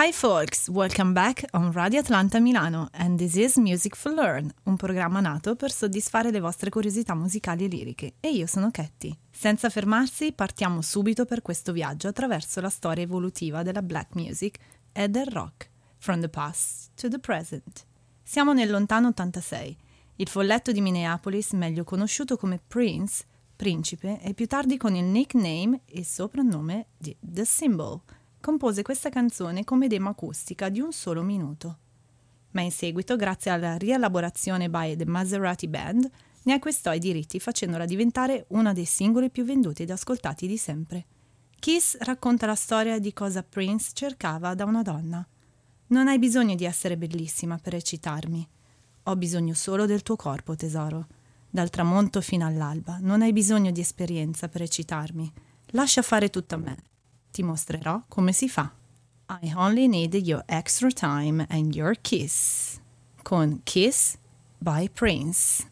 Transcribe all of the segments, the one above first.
Hi folks, welcome back on Radio Atlanta Milano and this is Music for Learn, un programma nato per soddisfare le vostre curiosità musicali e liriche. E io sono Ketty. Senza fermarsi, partiamo subito per questo viaggio attraverso la storia evolutiva della black music e del rock, from the past to the present. Siamo nel lontano 86. Il folletto di Minneapolis, meglio conosciuto come Prince, principe, e più tardi con il nickname e soprannome di The Symbol – compose questa canzone come demo acustica di un solo minuto. Ma in seguito, grazie alla rielaborazione by The Maserati Band, ne acquistò i diritti facendola diventare uno dei singoli più venduti ed ascoltati di sempre. Kiss racconta la storia di cosa Prince cercava da una donna. Non hai bisogno di essere bellissima per eccitarmi. Ho bisogno solo del tuo corpo, tesoro. Dal tramonto fino all'alba. Non hai bisogno di esperienza per eccitarmi. Lascia fare tutto a me. Ti mostrerò come si fa. I only need your extra time and your kiss. Con Kiss by Prince.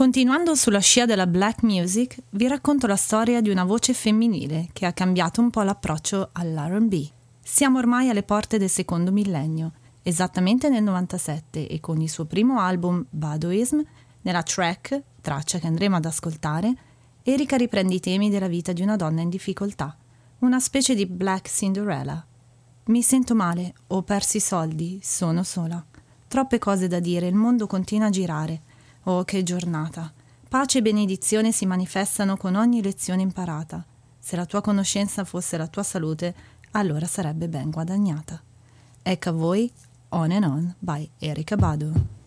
Continuando sulla scia della black music, vi racconto la storia di una voce femminile che ha cambiato un po' l'approccio all'RB. Siamo ormai alle porte del secondo millennio esattamente nel 97 e con il suo primo album Badoism, nella track, traccia che andremo ad ascoltare, Erika riprende i temi della vita di una donna in difficoltà, una specie di Black Cinderella. Mi sento male, ho perso i soldi, sono sola. Troppe cose da dire, il mondo continua a girare. Oh, che giornata! Pace e benedizione si manifestano con ogni lezione imparata. Se la tua conoscenza fosse la tua salute, allora sarebbe ben guadagnata. Ecco a voi On and On by Erika Badu.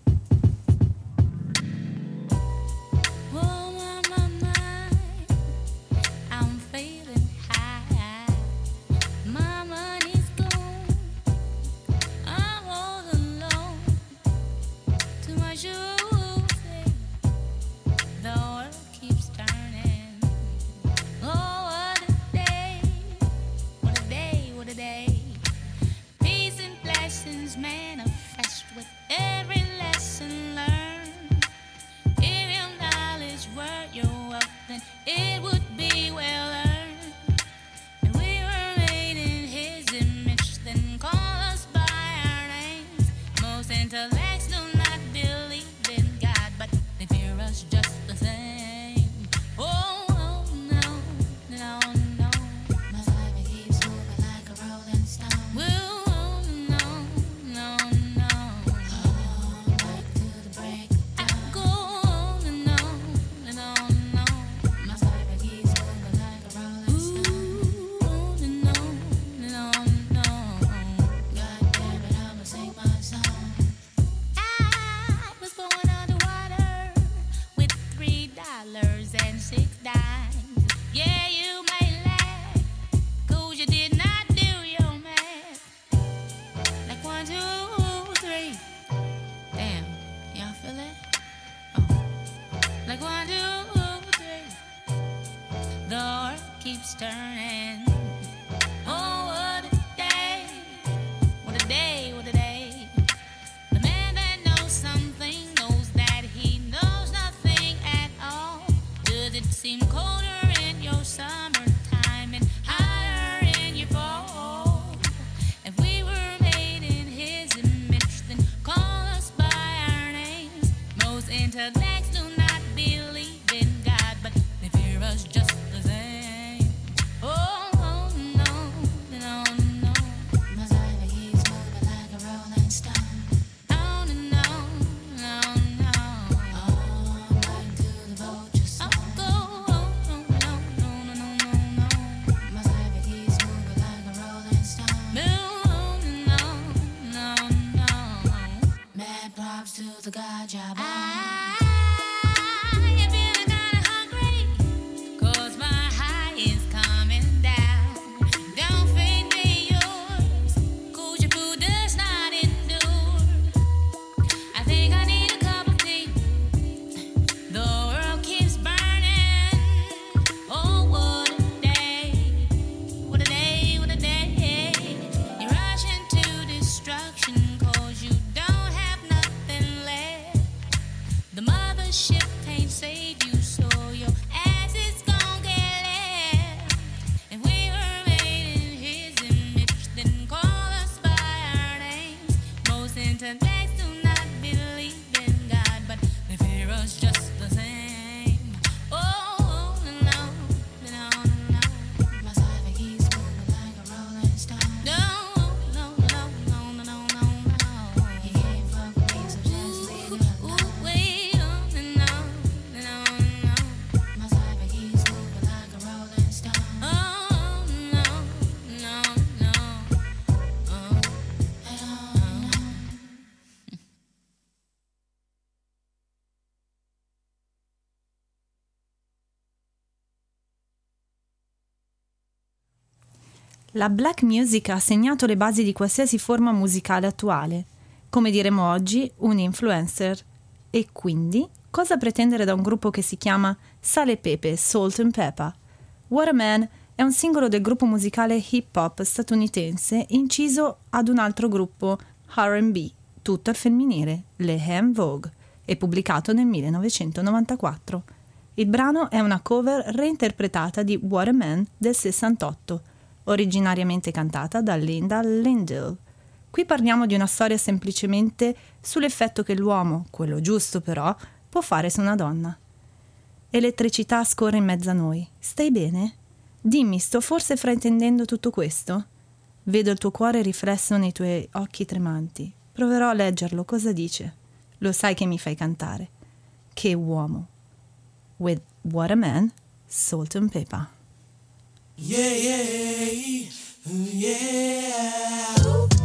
La black music ha segnato le basi di qualsiasi forma musicale attuale, come diremo oggi un influencer. E quindi, cosa pretendere da un gruppo che si chiama Sale Pepe, Salt and Pepper? What è un singolo del gruppo musicale hip hop statunitense inciso ad un altro gruppo RB, tutto al femminile, le Ham Vogue, e pubblicato nel 1994. Il brano è una cover reinterpretata di What a Man del 68 originariamente cantata da Linda Lindell. Qui parliamo di una storia semplicemente sull'effetto che l'uomo, quello giusto però, può fare su una donna. Elettricità scorre in mezzo a noi. Stai bene? Dimmi, sto forse fraintendendo tutto questo? Vedo il tuo cuore riflesso nei tuoi occhi tremanti. Proverò a leggerlo. Cosa dice? Lo sai che mi fai cantare. Che uomo. With What a Man, Salt and Pepper. Yeah, yeah, yeah.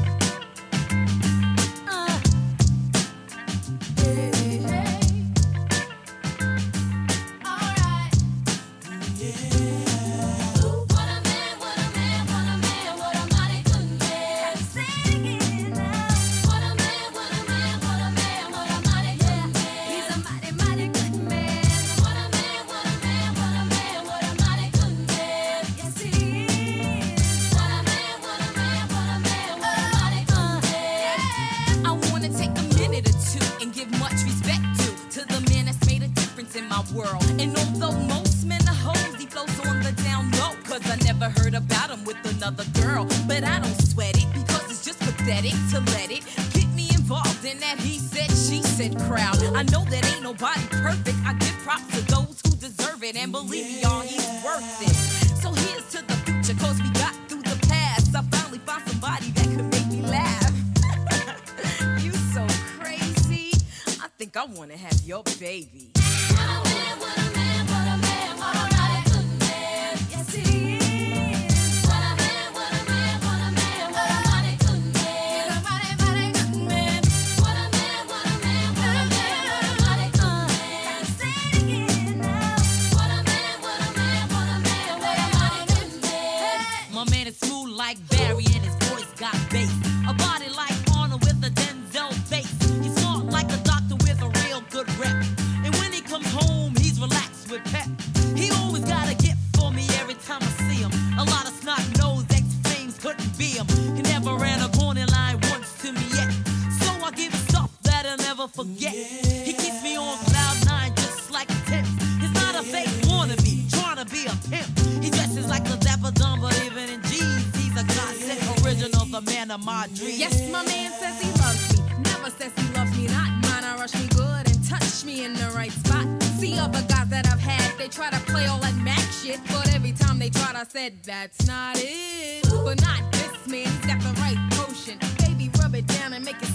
never forget. He keeps me on cloud nine just like a tip. He's not a fake wannabe, trying to be a pimp. He dresses like a dapper dumb, but even in jeans, he's a godsend original, the man of my dreams. Yes, my man says he loves me, never says he loves me not. Mine, I rush me good and touch me in the right spot. See other guys that I've had, they try to play all that Mac shit, but every time they tried, I said that's not it. But not this man, he's got the right potion. Baby, rub it down and make it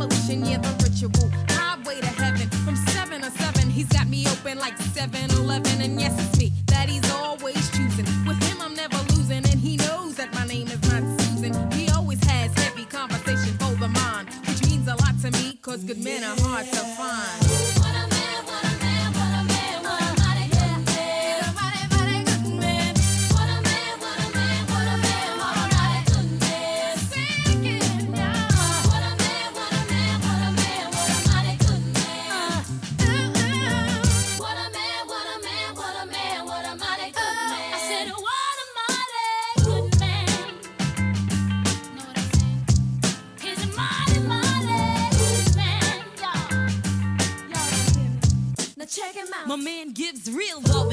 lotion. Yeah, the ritual. Highway to heaven. From seven to seven, he's got me open like 7 Eleven. And yes, it's me that he's always choosing. With him, I'm never losing. And he knows that my name is not Susan. He always has heavy conversation for the mind, which means a lot to me, cause good men are hard to find. Real love,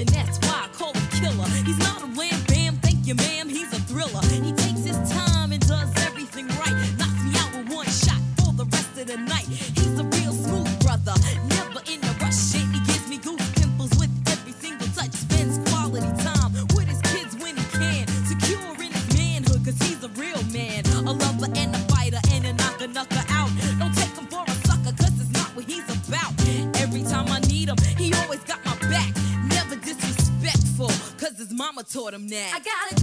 next. I gotta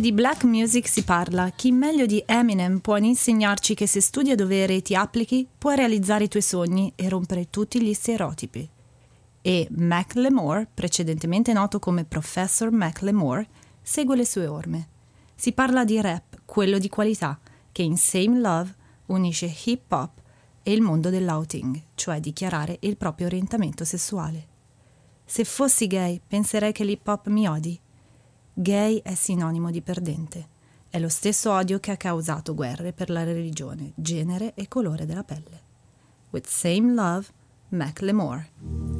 Di black music si parla, chi meglio di Eminem può insegnarci che se studi a dovere e ti applichi, puoi realizzare i tuoi sogni e rompere tutti gli stereotipi. E Macklemore, precedentemente noto come Professor Macklemore, segue le sue orme. Si parla di rap, quello di qualità, che in Same Love unisce hip hop e il mondo dell'outing, cioè dichiarare il proprio orientamento sessuale. Se fossi gay, penserei che l'hip hop mi odi. Gay è sinonimo di perdente. È lo stesso odio che ha causato guerre per la religione, genere e colore della pelle. With Same Love, Macklemore. When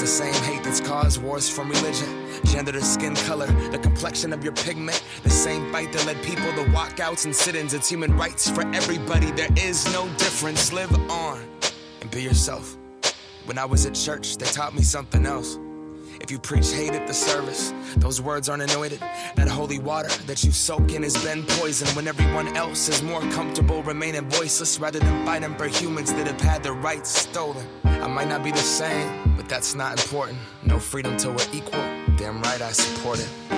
It's the same hate that's caused wars from religion, gender to skin color, the complexion of your pigment. The same fight that led people to walkouts and sit ins. It's human rights for everybody. There is no difference. Live on and be yourself. When I was at church, they taught me something else. If you preach hate at the service, those words aren't anointed. That holy water that you soak in has been poisoned when everyone else is more comfortable remaining voiceless rather than fighting for humans that have had their rights stolen. I might not be the same, but that's not important. No freedom till we're equal. Damn right I support it.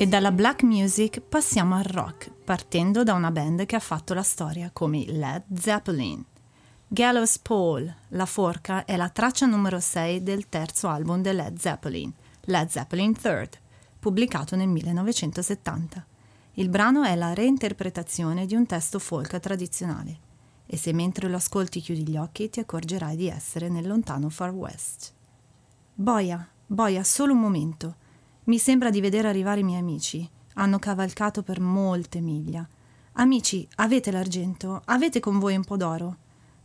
E dalla black music passiamo al rock, partendo da una band che ha fatto la storia come i Led Zeppelin. Gallows Pole, La Forca, è la traccia numero 6 del terzo album dei Led Zeppelin, Led Zeppelin III, pubblicato nel 1970. Il brano è la reinterpretazione di un testo folk tradizionale e se mentre lo ascolti chiudi gli occhi ti accorgerai di essere nel lontano Far West. Boia, boia, solo un momento. Mi sembra di vedere arrivare i miei amici. Hanno cavalcato per molte miglia. Amici, avete l'argento? Avete con voi un po' d'oro?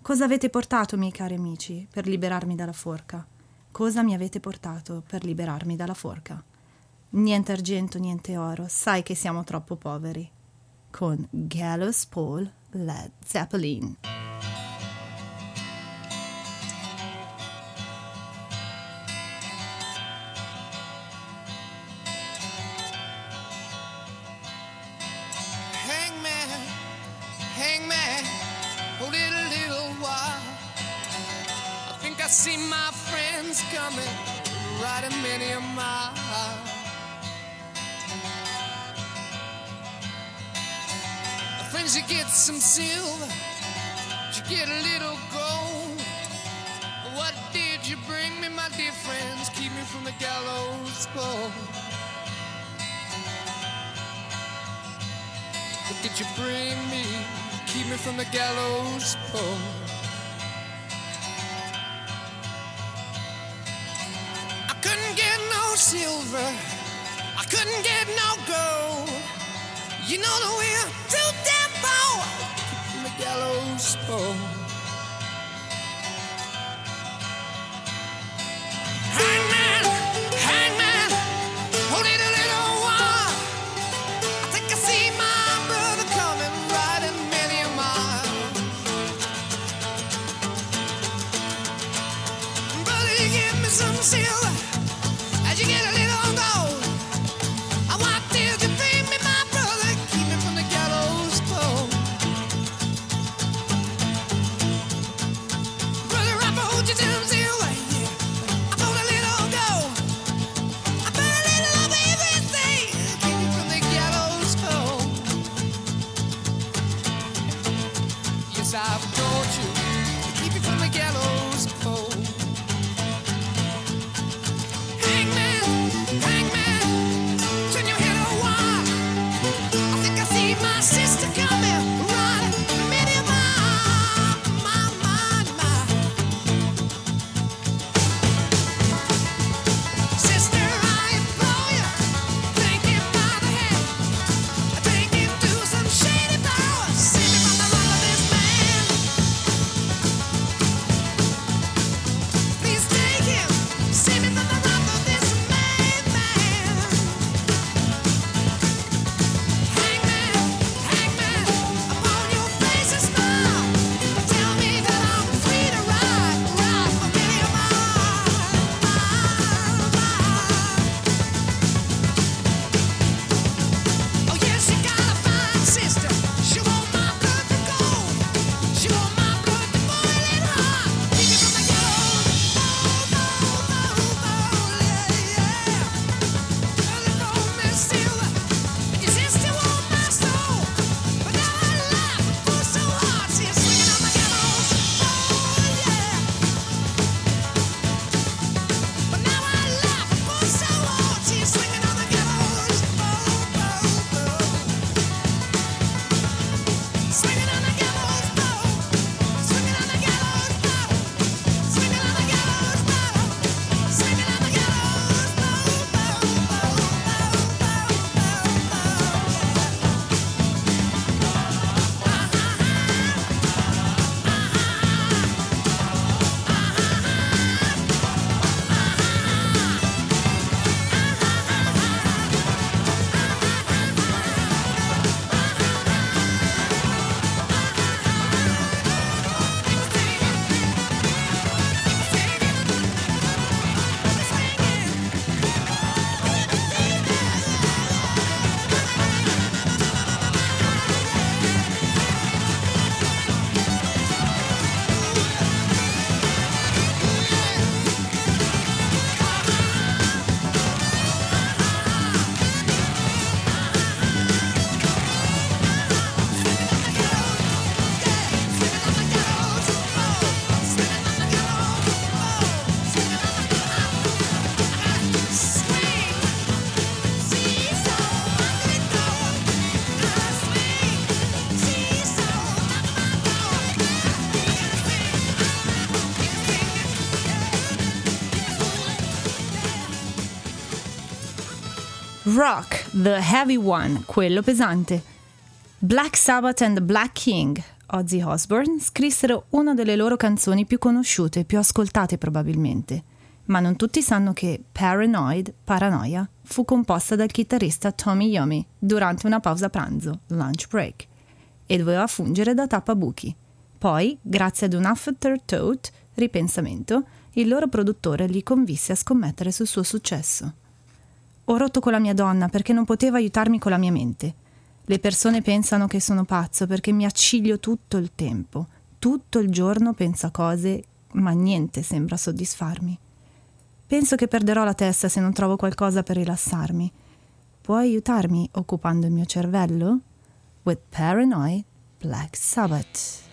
Cosa avete portato, miei cari amici, per liberarmi dalla forca? Cosa mi avete portato per liberarmi dalla forca? Niente argento, niente oro, sai che siamo troppo poveri. Con Gallows Paul Led Zeppelin. What did you bring me? Keep me from the gallows pole. I couldn't get no silver. I couldn't get no gold. You know that we're too damn poor. From the gallows pole. Rock, the heavy one, quello pesante. Black Sabbath and the Black King, Ozzy Osbourne, scrissero una delle loro canzoni più conosciute più ascoltate probabilmente. Ma non tutti sanno che Paranoid, Paranoia, fu composta dal chitarrista Tommy Yomi durante una pausa pranzo, lunch break, e doveva fungere da tappabuchi. Poi, grazie ad un afterthought, ripensamento, il loro produttore li convisse a scommettere sul suo successo. Ho rotto con la mia donna perché non poteva aiutarmi con la mia mente. Le persone pensano che sono pazzo perché mi acciglio tutto il tempo. Tutto il giorno penso a cose, ma niente sembra soddisfarmi. Penso che perderò la testa se non trovo qualcosa per rilassarmi. Puoi aiutarmi occupando il mio cervello? With Paranoid Black Sabbath.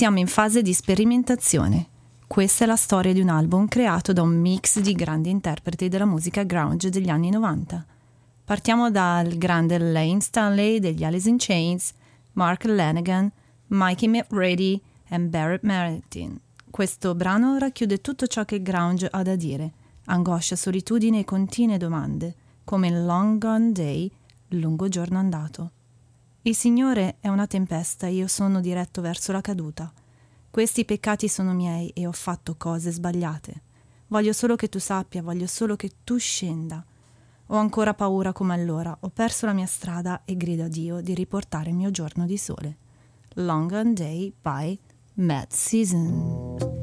Siamo in fase di sperimentazione. Questa è la storia di un album creato da un mix di grandi interpreti della musica grunge degli anni 90. Partiamo dal grande Lane Stanley degli Alice in Chains, Mark Lanigan, Mikey McReady e Barrett Martin. Questo brano racchiude tutto ciò che il grunge ha da dire, angoscia, solitudine e continue domande, come Long Gone Day, lungo giorno andato. Il Signore è una tempesta e io sono diretto verso la caduta. Questi peccati sono miei e ho fatto cose sbagliate. Voglio solo che tu sappia, voglio solo che tu scenda. Ho ancora paura come allora, ho perso la mia strada e grido a Dio di riportare il mio giorno di sole. Long Gone Day by Matt Season.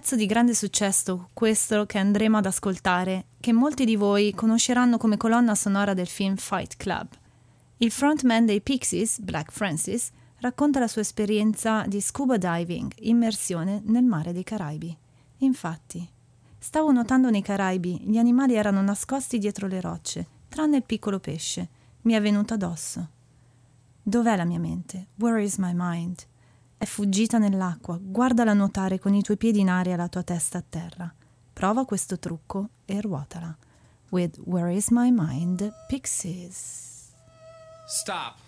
Pezzo di grande successo, questo che andremo ad ascoltare, che molti di voi conosceranno come colonna sonora del film Fight Club. Il frontman dei Pixies, Black Francis, racconta la sua esperienza di scuba diving, immersione nel mare dei Caraibi. Infatti, stavo nuotando nei Caraibi, gli animali erano nascosti dietro le rocce, tranne il piccolo pesce. Mi è venuto addosso. Dov'è la mia mente? Where is my mind? È fuggita nell'acqua, guardala nuotare con i tuoi piedi in aria e la tua testa a terra. Prova questo trucco e ruotala. With Where is my mind? Pixies. Stop.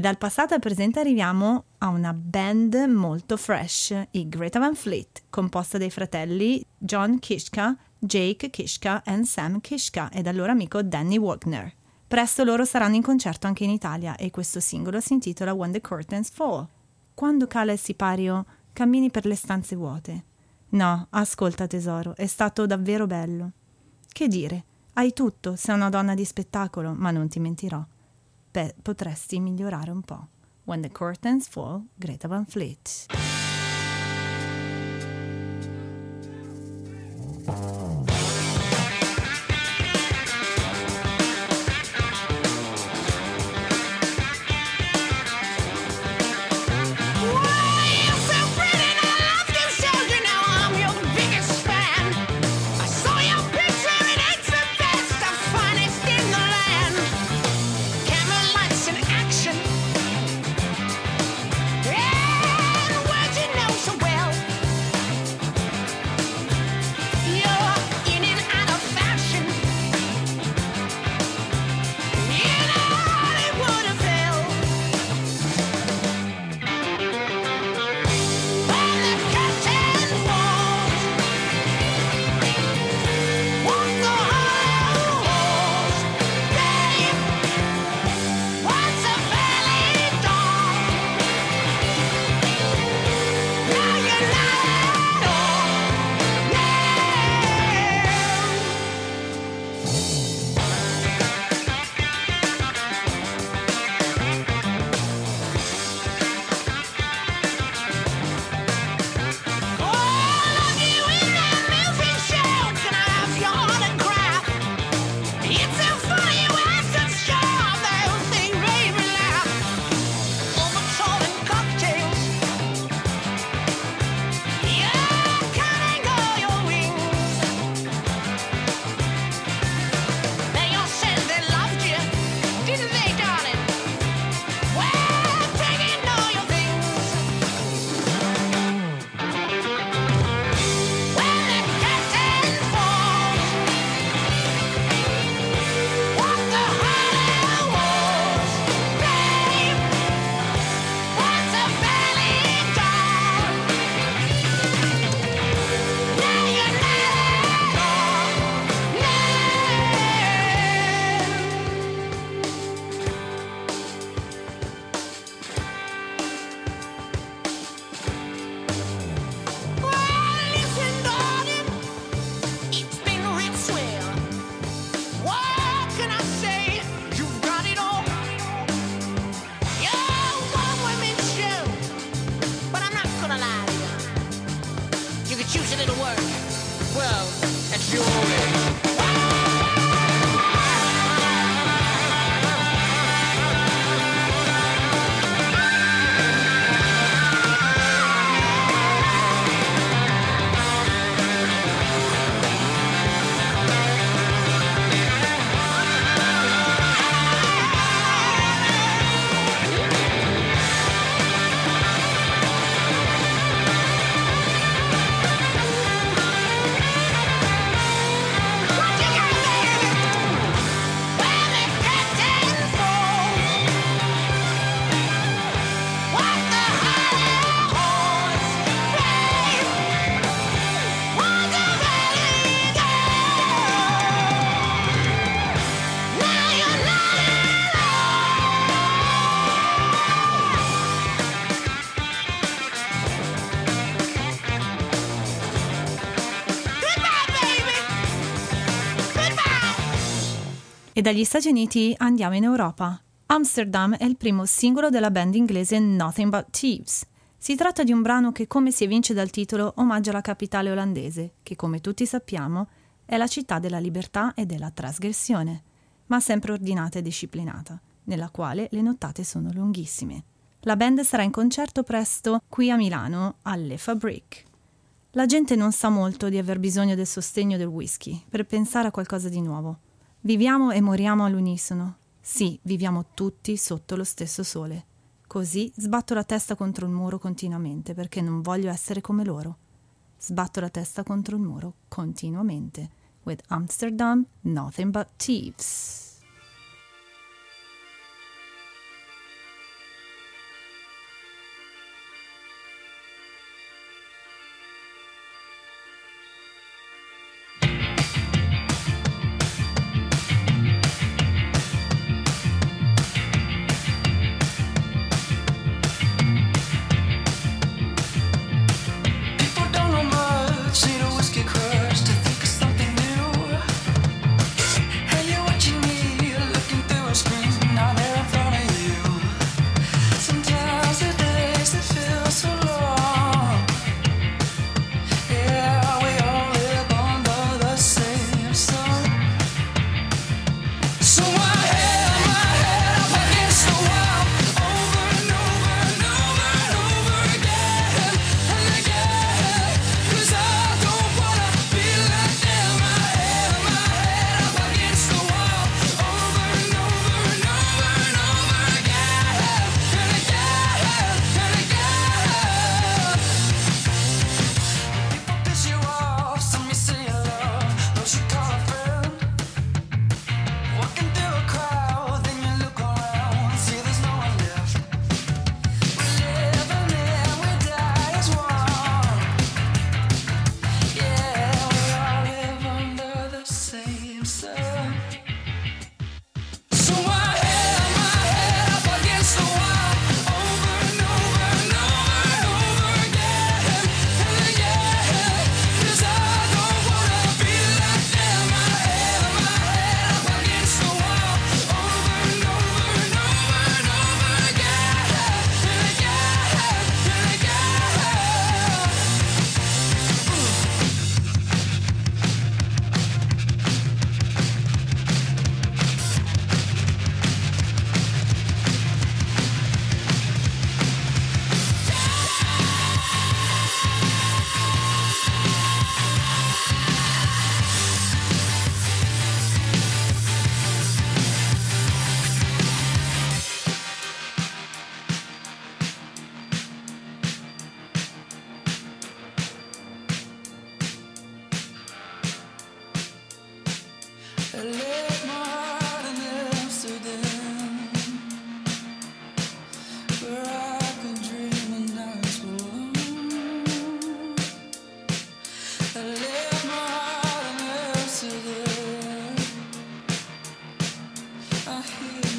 E dal passato al presente arriviamo a una band molto fresh, i Greta Van Fleet, composta dai fratelli John Kishka, Jake Kishka e Sam Kishka e dal loro amico Danny Wagner. Presto loro saranno in concerto anche in Italia e questo singolo si intitola When the Curtains Fall. Quando cala il sipario, cammini per le stanze vuote. No, ascolta tesoro, è stato davvero bello. Che dire, hai tutto, sei una donna di spettacolo, ma non ti mentirò. Beh, potresti migliorare un po'. When the Curtains Fall, Greta Van Fleet. work? Well, it's your dagli Stati Uniti andiamo in Europa. Amsterdam è il primo singolo della band inglese Nothing But Thieves. Si tratta di un brano che, come si evince dal titolo, omaggia la capitale olandese, che come tutti sappiamo è la città della libertà e della trasgressione, ma sempre ordinata e disciplinata, nella quale le nottate sono lunghissime. La band sarà in concerto presto qui a Milano, alle Fabrique. La gente non sa molto di aver bisogno del sostegno del whisky per pensare a qualcosa di nuovo. Viviamo e moriamo all'unisono. Sì, viviamo tutti sotto lo stesso sole. Così sbatto la testa contro il muro continuamente perché non voglio essere come loro. Sbatto la testa contro il muro continuamente. With Amsterdam, nothing but thieves. I hit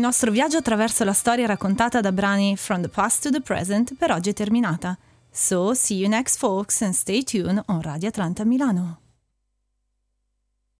Il nostro viaggio attraverso la storia raccontata da brani From the Past to the Present per oggi è terminata. So see you next folks and stay tuned on Radio Atlanta Milano.